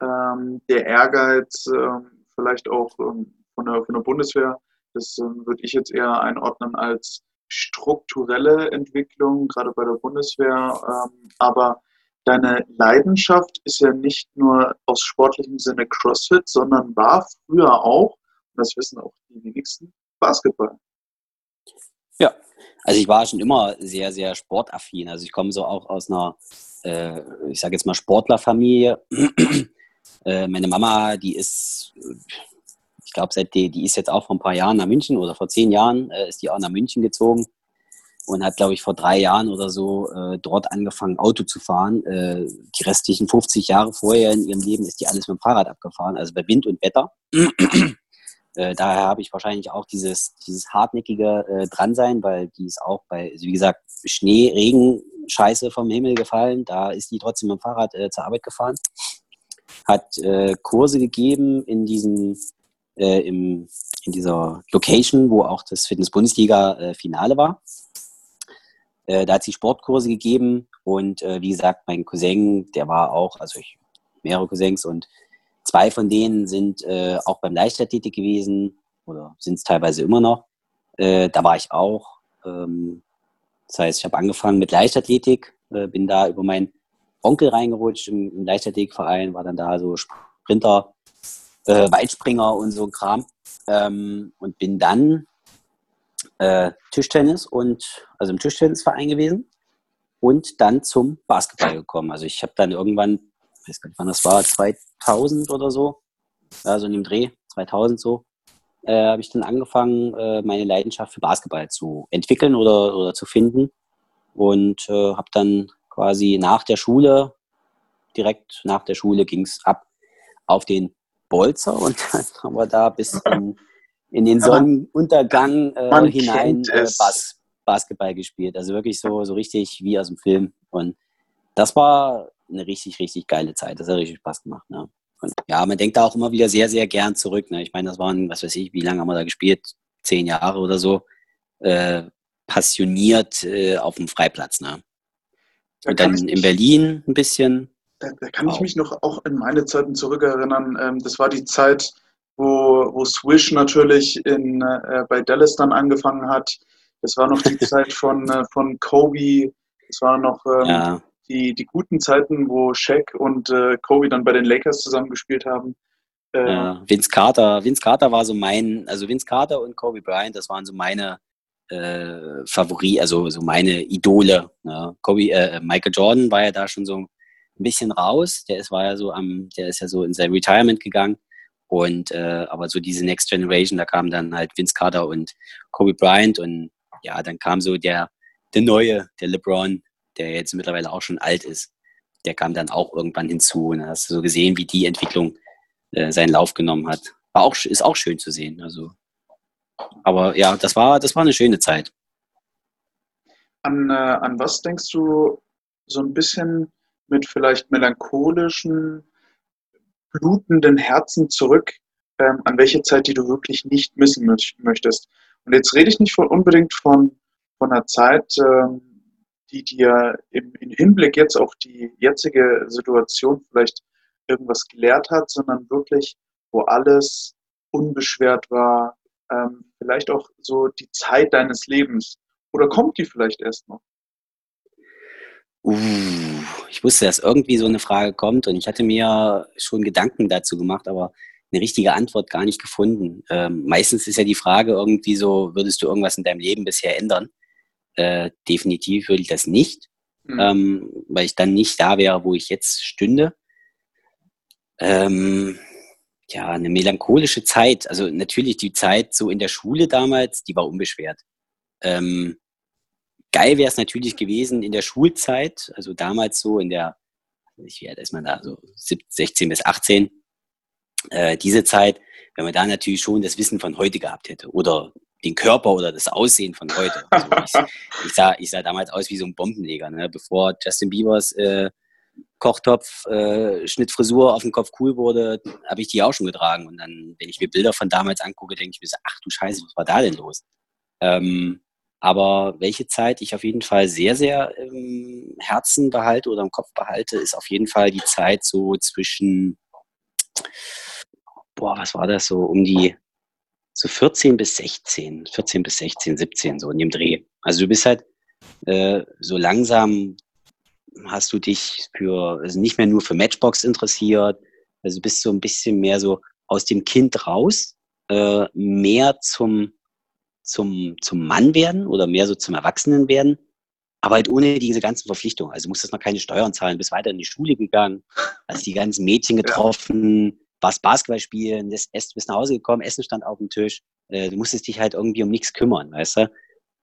ähm, der Ehrgeiz, ähm, vielleicht auch ähm, von, der, von der Bundeswehr, das ähm, würde ich jetzt eher einordnen als strukturelle Entwicklung, gerade bei der Bundeswehr. Ähm, aber deine Leidenschaft ist ja nicht nur aus sportlichem Sinne CrossFit, sondern war früher auch, und das wissen auch die wenigsten, Basketball. Ja, also ich war schon immer sehr, sehr sportaffin. Also ich komme so auch aus einer, äh, ich sage jetzt mal Sportlerfamilie. äh, meine Mama, die ist, ich glaube, seit die, die ist jetzt auch vor ein paar Jahren nach München oder vor zehn Jahren äh, ist die auch nach München gezogen und hat, glaube ich, vor drei Jahren oder so äh, dort angefangen, Auto zu fahren. Äh, die restlichen 50 Jahre vorher in ihrem Leben ist die alles mit dem Fahrrad abgefahren, also bei Wind und Wetter. Äh, daher habe ich wahrscheinlich auch dieses, dieses hartnäckige äh, Dransein, weil die ist auch bei, also wie gesagt, Schnee, Regen, Scheiße vom Himmel gefallen. Da ist die trotzdem mit dem Fahrrad äh, zur Arbeit gefahren. Hat äh, Kurse gegeben in diesem, äh, im, in dieser Location, wo auch das Fitness-Bundesliga-Finale war. da hat sie Sportkurse gegeben und wie gesagt, mein Cousin, der war auch, also ich mehrere Cousins und Zwei von denen sind äh, auch beim Leichtathletik gewesen oder sind es teilweise immer noch. Äh, da war ich auch. Ähm, das heißt, ich habe angefangen mit Leichtathletik, äh, bin da über meinen Onkel reingerutscht im, im Leichtathletikverein, war dann da so Sprinter, äh, Weitspringer und so Kram. Ähm, und bin dann äh, Tischtennis und also im Tischtennisverein gewesen und dann zum Basketball gekommen. Also ich habe dann irgendwann weiß gar nicht, wann das war, 2000 oder so, also in dem Dreh, 2000 so, äh, habe ich dann angefangen, äh, meine Leidenschaft für Basketball zu entwickeln oder, oder zu finden und äh, habe dann quasi nach der Schule, direkt nach der Schule ging es ab auf den Bolzer und dann haben wir da bis in, in den Sonnenuntergang äh, hinein äh, Bas Basketball gespielt. Also wirklich so, so richtig wie aus dem Film. Und das war eine richtig, richtig geile Zeit. Das hat richtig Spaß gemacht. Ne? Und ja, man denkt da auch immer wieder sehr, sehr gern zurück. Ne? Ich meine, das waren, was weiß ich, wie lange haben wir da gespielt? Zehn Jahre oder so. Äh, passioniert äh, auf dem Freiplatz. Ne? Da Und dann in Berlin ein bisschen. Da, da kann wow. ich mich noch auch in meine Zeiten zurückerinnern. Ähm, das war die Zeit, wo, wo Swish natürlich in, äh, bei Dallas dann angefangen hat. Das war noch die Zeit von, äh, von Kobe. Das war noch ähm, ja die, die guten Zeiten, wo Shaq und äh, Kobe dann bei den Lakers zusammengespielt haben. Äh, ja, Vince Carter, Vince Carter war so mein, also Vince Carter und Kobe Bryant, das waren so meine äh, Favori, also so meine Idole. Ne? Kobe, äh, Michael Jordan war ja da schon so ein bisschen raus. Der ist, war ja so am, der ist ja so in sein Retirement gegangen. Und äh, aber so diese Next Generation, da kamen dann halt Vince Carter und Kobe Bryant und ja, dann kam so der, der neue, der LeBron, der jetzt mittlerweile auch schon alt ist, der kam dann auch irgendwann hinzu. Und da hast du so gesehen, wie die Entwicklung äh, seinen Lauf genommen hat. War auch, ist auch schön zu sehen. Also, aber ja, das war, das war eine schöne Zeit. An, äh, an was denkst du so ein bisschen mit vielleicht melancholischen, blutenden Herzen zurück, ähm, an welche Zeit, die du wirklich nicht missen möchtest? Und jetzt rede ich nicht von, unbedingt von, von einer Zeit, ähm, die dir im, im Hinblick jetzt auf die jetzige Situation vielleicht irgendwas gelehrt hat, sondern wirklich, wo alles unbeschwert war, ähm, vielleicht auch so die Zeit deines Lebens. Oder kommt die vielleicht erst noch? Uh, ich wusste, dass irgendwie so eine Frage kommt und ich hatte mir schon Gedanken dazu gemacht, aber eine richtige Antwort gar nicht gefunden. Ähm, meistens ist ja die Frage irgendwie so, würdest du irgendwas in deinem Leben bisher ändern? Äh, definitiv würde ich das nicht, mhm. ähm, weil ich dann nicht da wäre, wo ich jetzt stünde. Ähm, ja, eine melancholische Zeit. Also natürlich die Zeit so in der Schule damals, die war unbeschwert. Ähm, geil wäre es natürlich gewesen in der Schulzeit, also damals so in der, wie alt ist man da, so 16 bis 18, äh, diese Zeit, wenn man da natürlich schon das Wissen von heute gehabt hätte oder den Körper oder das Aussehen von heute. Also ich, ich, sah, ich sah damals aus wie so ein Bombenleger, ne? bevor Justin Biebers äh, Kochtopf, äh, Schnittfrisur auf dem Kopf cool wurde, habe ich die auch schon getragen. Und dann, wenn ich mir Bilder von damals angucke, denke ich mir so, ach du Scheiße, was war da denn los? Ähm, aber welche Zeit ich auf jeden Fall sehr, sehr im Herzen behalte oder im Kopf behalte, ist auf jeden Fall die Zeit so zwischen, boah, was war das so, um die so 14 bis 16, 14 bis 16, 17, so in dem Dreh. Also du bist halt äh, so langsam hast du dich für, also nicht mehr nur für Matchbox interessiert, also bist so ein bisschen mehr so aus dem Kind raus, äh, mehr zum, zum, zum Mann werden oder mehr so zum Erwachsenen werden, aber halt ohne diese ganzen Verpflichtungen. Also musstest noch keine Steuern zahlen, bist weiter in die Schule gegangen, hast die ganzen Mädchen getroffen. Warst Basketball spielen, bist nach Hause gekommen, Essen stand auf dem Tisch. Äh, du musstest dich halt irgendwie um nichts kümmern, weißt du?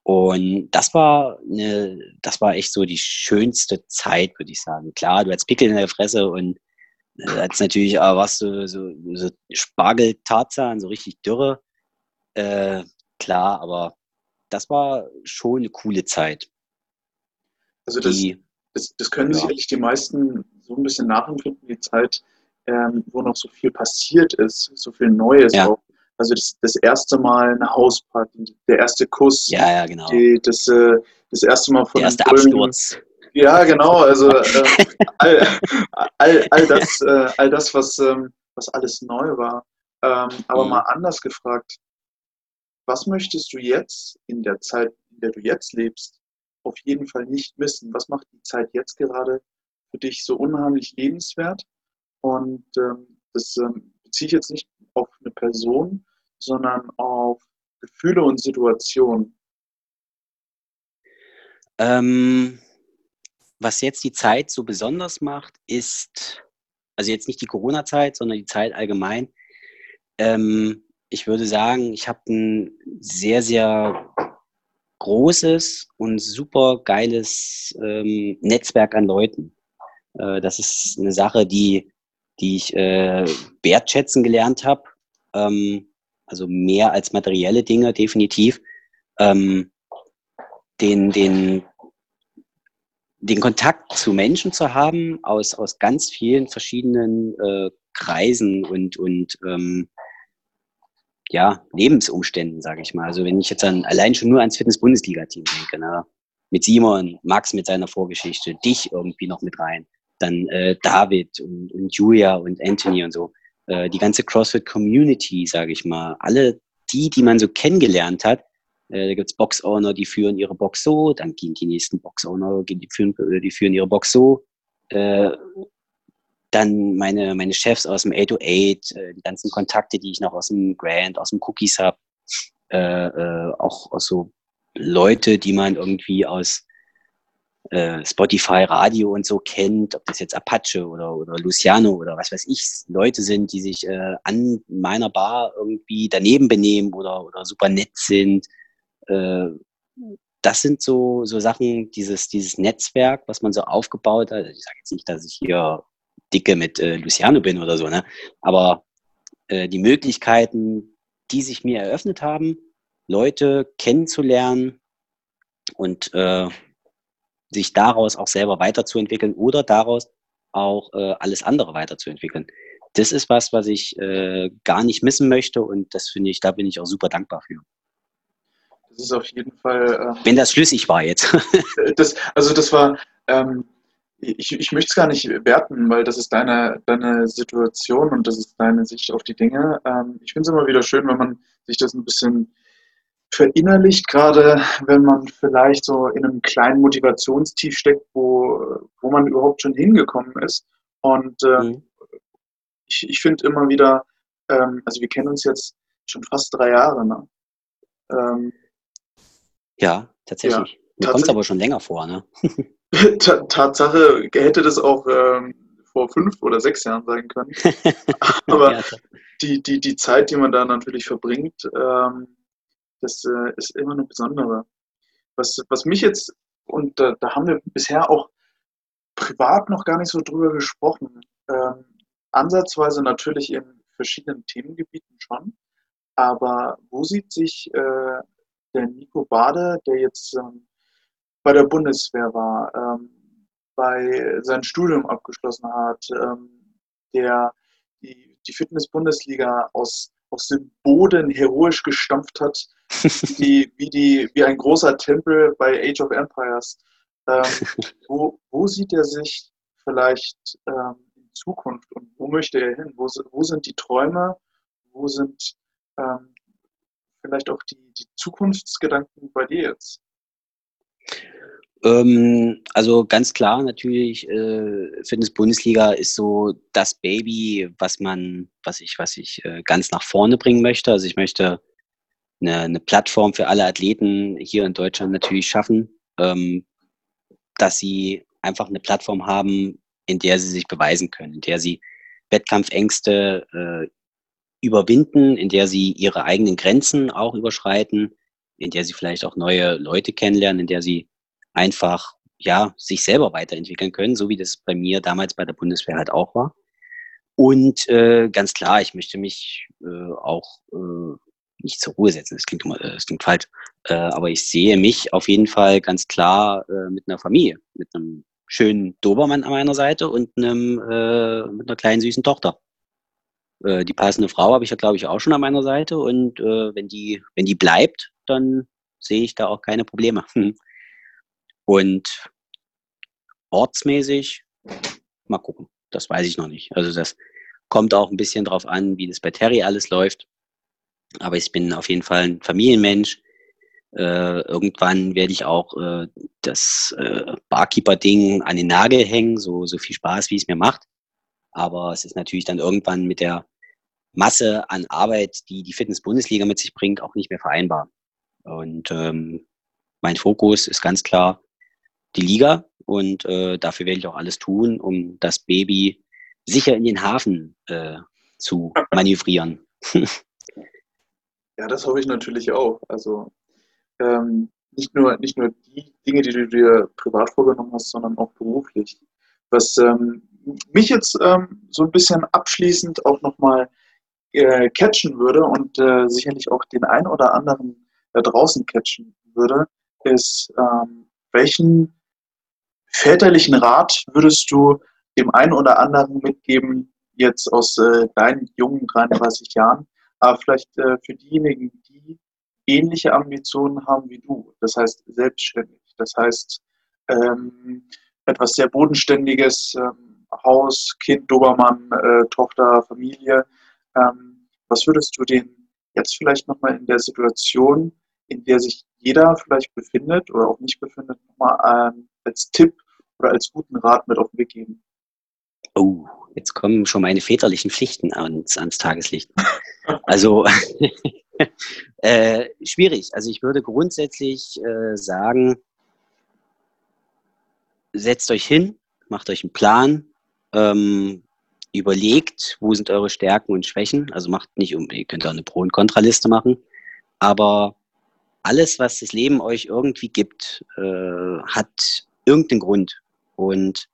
Und das war eine, das war echt so die schönste Zeit, würde ich sagen. Klar, du hattest Pickel in der Fresse und äh, hattest natürlich, aber warst du so, so Spargel-Tarzan, so richtig dürre. Äh, klar, aber das war schon eine coole Zeit. Also das, die, das, das können ja. sicherlich die meisten so ein bisschen nachempfinden, die Zeit, ähm, wo noch so viel passiert ist, so viel Neues ja. auch. Also das, das erste Mal eine Hausparty, der erste Kuss, ja, ja, genau. Die, das, äh, das erste Mal von der erste Absturz. Ja, genau. Also äh, all, all, all, das, äh, all das, was, ähm, was alles neu war. Ähm, aber mhm. mal anders gefragt, was möchtest du jetzt in der Zeit, in der du jetzt lebst, auf jeden Fall nicht missen? Was macht die Zeit jetzt gerade für dich so unheimlich lebenswert? Und ähm, das ähm, beziehe ich jetzt nicht auf eine Person, sondern auf Gefühle und Situationen? Ähm, was jetzt die Zeit so besonders macht, ist, also jetzt nicht die Corona-Zeit, sondern die Zeit allgemein. Ähm, ich würde sagen, ich habe ein sehr, sehr großes und super geiles ähm, Netzwerk an Leuten. Äh, das ist eine Sache, die die ich äh, wertschätzen gelernt habe. Ähm, also mehr als materielle Dinge, definitiv. Ähm, den, den, den Kontakt zu Menschen zu haben aus, aus ganz vielen verschiedenen äh, Kreisen und, und ähm, ja, Lebensumständen, sage ich mal. Also wenn ich jetzt an, allein schon nur ans Fitness-Bundesliga-Team denke, ne? mit Simon, Max mit seiner Vorgeschichte, dich irgendwie noch mit rein dann äh, David und, und Julia und Anthony und so. Äh, die ganze CrossFit-Community, sage ich mal. Alle die, die man so kennengelernt hat. Äh, da gibt's Box-Owner, die führen ihre Box so, dann gehen die nächsten Box-Owner, die führen, äh, die führen ihre Box so. Äh, dann meine, meine Chefs aus dem 808, äh, die ganzen Kontakte, die ich noch aus dem Grand, aus dem Cookies habe. Äh, äh, auch aus so Leute, die man irgendwie aus äh, Spotify, Radio und so kennt, ob das jetzt Apache oder, oder Luciano oder was weiß ich, Leute sind, die sich äh, an meiner Bar irgendwie daneben benehmen oder, oder super nett sind. Äh, das sind so, so Sachen, dieses, dieses Netzwerk, was man so aufgebaut hat. Ich sage jetzt nicht, dass ich hier dicke mit äh, Luciano bin oder so, ne? aber äh, die Möglichkeiten, die sich mir eröffnet haben, Leute kennenzulernen und äh, sich daraus auch selber weiterzuentwickeln oder daraus auch äh, alles andere weiterzuentwickeln. Das ist was, was ich äh, gar nicht missen möchte und das finde ich, da bin ich auch super dankbar für. Das ist auf jeden Fall. Ähm, Wenn das schlüssig war jetzt. das, also das war, ähm, ich, ich möchte es gar nicht werten, weil das ist deine, deine Situation und das ist deine Sicht auf die Dinge. Ähm, ich finde es immer wieder schön, wenn man sich das ein bisschen verinnerlicht, gerade wenn man vielleicht so in einem kleinen Motivationstief steckt, wo, wo man überhaupt schon hingekommen ist. Und äh, mhm. ich, ich finde immer wieder, ähm, also wir kennen uns jetzt schon fast drei Jahre. Ne? Ähm, ja, tatsächlich. Ja, Mir kommt es aber schon länger vor. Ne? Tatsache hätte das auch ähm, vor fünf oder sechs Jahren sein können. aber ja, die, die, die Zeit, die man da natürlich verbringt, ähm, das äh, ist immer eine besondere. Was, was mich jetzt, und da, da haben wir bisher auch privat noch gar nicht so drüber gesprochen, ähm, ansatzweise natürlich in verschiedenen Themengebieten schon, aber wo sieht sich äh, der Nico Bade, der jetzt ähm, bei der Bundeswehr war, ähm, bei sein Studium abgeschlossen hat, ähm, der die, die Fitness-Bundesliga aus, aus dem Boden heroisch gestampft hat, wie, wie, die, wie ein großer Tempel bei Age of Empires. Ähm, wo, wo sieht er sich vielleicht ähm, in Zukunft und wo möchte er hin? Wo, wo sind die Träume? Wo sind ähm, vielleicht auch die, die Zukunftsgedanken bei dir jetzt? Ähm, also ganz klar natürlich, äh, Fitness-Bundesliga ist so das Baby, was man, was ich, was ich äh, ganz nach vorne bringen möchte. Also ich möchte eine, eine Plattform für alle Athleten hier in Deutschland natürlich schaffen, ähm, dass sie einfach eine Plattform haben, in der sie sich beweisen können, in der sie Wettkampfängste äh, überwinden, in der sie ihre eigenen Grenzen auch überschreiten, in der sie vielleicht auch neue Leute kennenlernen, in der sie einfach ja sich selber weiterentwickeln können, so wie das bei mir damals bei der Bundeswehr halt auch war. Und äh, ganz klar, ich möchte mich äh, auch äh, nicht zur Ruhe setzen. Das klingt immer, äh, das klingt falsch. Äh, aber ich sehe mich auf jeden Fall ganz klar äh, mit einer Familie, mit einem schönen Dobermann an meiner Seite und einem, äh, mit einer kleinen süßen Tochter. Äh, die passende Frau habe ich ja, glaube ich, auch schon an meiner Seite. Und äh, wenn die, wenn die bleibt, dann sehe ich da auch keine Probleme. Und ortsmäßig, mal gucken. Das weiß ich noch nicht. Also das kommt auch ein bisschen drauf an, wie das bei Terry alles läuft. Aber ich bin auf jeden Fall ein Familienmensch. Äh, irgendwann werde ich auch äh, das äh, Barkeeper-Ding an den Nagel hängen, so, so viel Spaß, wie es mir macht. Aber es ist natürlich dann irgendwann mit der Masse an Arbeit, die die Fitness-Bundesliga mit sich bringt, auch nicht mehr vereinbar. Und ähm, mein Fokus ist ganz klar die Liga und äh, dafür werde ich auch alles tun, um das Baby sicher in den Hafen äh, zu manövrieren. ja, das hoffe ich natürlich auch. Also ähm, nicht, nur, nicht nur die Dinge, die du dir privat vorgenommen hast, sondern auch beruflich. Was ähm, mich jetzt ähm, so ein bisschen abschließend auch nochmal äh, catchen würde und äh, sicherlich auch den ein oder anderen da draußen catchen würde, ist, ähm, welchen väterlichen Rat würdest du dem einen oder anderen mitgeben, jetzt aus äh, deinen jungen 33 Jahren, aber vielleicht äh, für diejenigen, die ähnliche Ambitionen haben wie du, das heißt selbstständig, das heißt ähm, etwas sehr Bodenständiges, ähm, Haus, Kind, Dobermann, äh, Tochter, Familie. Ähm, was würdest du denen jetzt vielleicht nochmal in der Situation, in der sich jeder vielleicht befindet oder auch nicht befindet, nochmal ähm, als Tipp oder als guten Rat mit auf den Weg geben? Oh, jetzt kommen schon meine väterlichen Pflichten ans, ans Tageslicht. Also äh, schwierig. Also ich würde grundsätzlich äh, sagen, setzt euch hin, macht euch einen Plan, ähm, überlegt, wo sind eure Stärken und Schwächen. Also macht nicht um, ihr könnt auch eine Pro- und Kontraliste machen, aber alles, was das Leben euch irgendwie gibt, äh, hat irgendeinen Grund. Und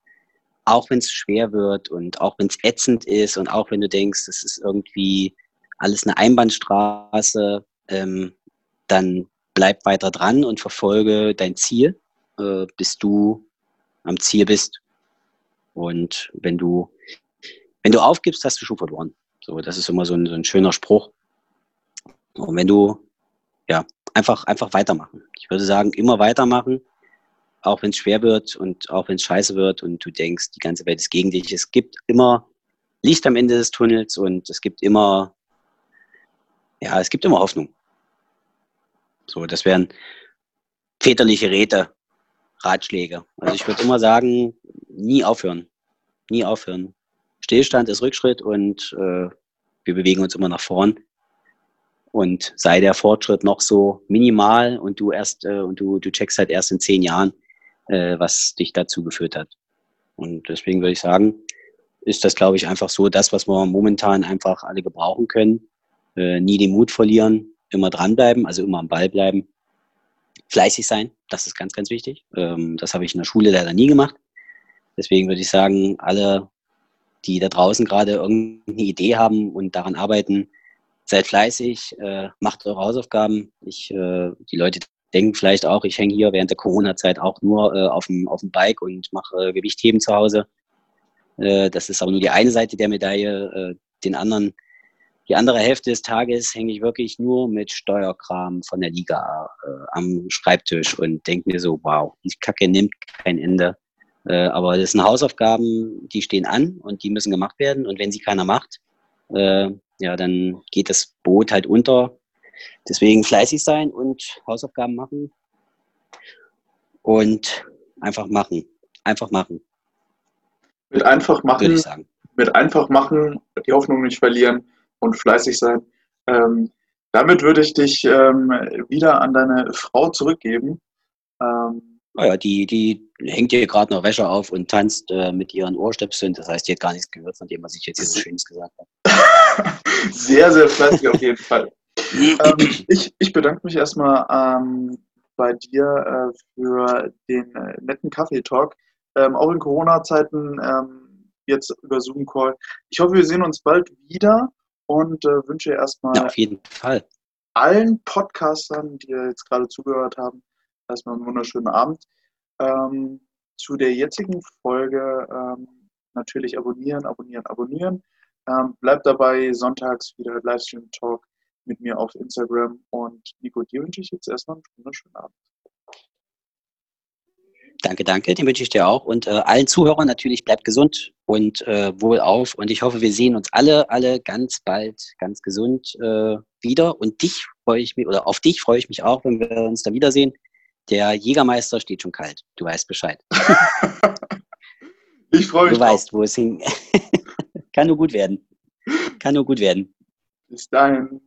auch wenn es schwer wird und auch wenn es ätzend ist und auch wenn du denkst, es ist irgendwie alles eine Einbahnstraße, ähm, dann bleib weiter dran und verfolge dein Ziel, äh, bis du am Ziel bist. Und wenn du, wenn du aufgibst, hast du schon verloren. So, das ist immer so ein, so ein schöner Spruch. Und wenn du, ja, einfach, einfach weitermachen. Ich würde sagen, immer weitermachen, auch wenn es schwer wird und auch wenn es scheiße wird und du denkst, die ganze Welt ist gegen dich. Es gibt immer Licht am Ende des Tunnels und es gibt immer, ja, es gibt immer Hoffnung. So, das wären väterliche Räte, Ratschläge. Also ich würde immer sagen, nie aufhören. Nie aufhören. Stillstand ist Rückschritt und äh, wir bewegen uns immer nach vorn. Und sei der Fortschritt noch so minimal und du erst äh, und du, du checkst halt erst in zehn Jahren, äh, was dich dazu geführt hat. Und deswegen würde ich sagen, ist das, glaube ich, einfach so das, was wir momentan einfach alle gebrauchen können. Äh, nie den Mut verlieren, immer dranbleiben, also immer am Ball bleiben. Fleißig sein, das ist ganz, ganz wichtig. Ähm, das habe ich in der Schule leider nie gemacht. Deswegen würde ich sagen, alle, die da draußen gerade irgendeine Idee haben und daran arbeiten, seid fleißig, äh, macht eure Hausaufgaben. Ich, äh, die Leute denken vielleicht auch, ich hänge hier während der Corona-Zeit auch nur äh, auf, dem, auf dem Bike und mache äh, Gewichtheben zu Hause. Äh, das ist aber nur die eine Seite der Medaille. Äh, den anderen, die andere Hälfte des Tages hänge ich wirklich nur mit Steuerkram von der Liga äh, am Schreibtisch und denke mir so, wow, die Kacke nimmt kein Ende. Äh, aber das sind Hausaufgaben, die stehen an und die müssen gemacht werden. Und wenn sie keiner macht, ja, dann geht das Boot halt unter. Deswegen fleißig sein und Hausaufgaben machen und einfach machen. Einfach machen. Mit einfach machen, würde ich sagen. Mit einfach machen, die Hoffnung nicht verlieren und fleißig sein. Ähm, damit würde ich dich ähm, wieder an deine Frau zurückgeben. Ähm, naja, die, die hängt hier gerade noch Wäsche auf und tanzt äh, mit ihren Ohrstöpseln. Das heißt, die hat gar nichts gehört von dem, was ich jetzt hier so Schönes gesagt habe. sehr, sehr fleißig auf jeden Fall. Ähm, ich, ich bedanke mich erstmal ähm, bei dir äh, für den äh, netten Kaffee-Talk. Ähm, auch in Corona-Zeiten ähm, jetzt über Zoom-Call. Ich hoffe, wir sehen uns bald wieder und äh, wünsche erstmal ja, auf jeden Fall allen Podcastern, die jetzt gerade zugehört haben, erstmal einen wunderschönen Abend. Ähm, zu der jetzigen Folge ähm, natürlich abonnieren, abonnieren, abonnieren. Ähm, bleibt dabei, sonntags wieder Livestream-Talk mit mir auf Instagram. Und Nico, dir wünsche ich jetzt erstmal einen wunderschönen Abend. Danke, danke. Den wünsche ich dir auch. Und äh, allen Zuhörern natürlich bleibt gesund und äh, wohlauf. Und ich hoffe, wir sehen uns alle, alle ganz bald ganz gesund äh, wieder. Und dich freue ich mich, oder auf dich freue ich mich auch, wenn wir uns da wiedersehen. Der Jägermeister steht schon kalt. Du weißt Bescheid. ich freue mich. Du drauf. weißt, wo es hin. Kann nur gut werden. Kann nur gut werden. Bis dahin.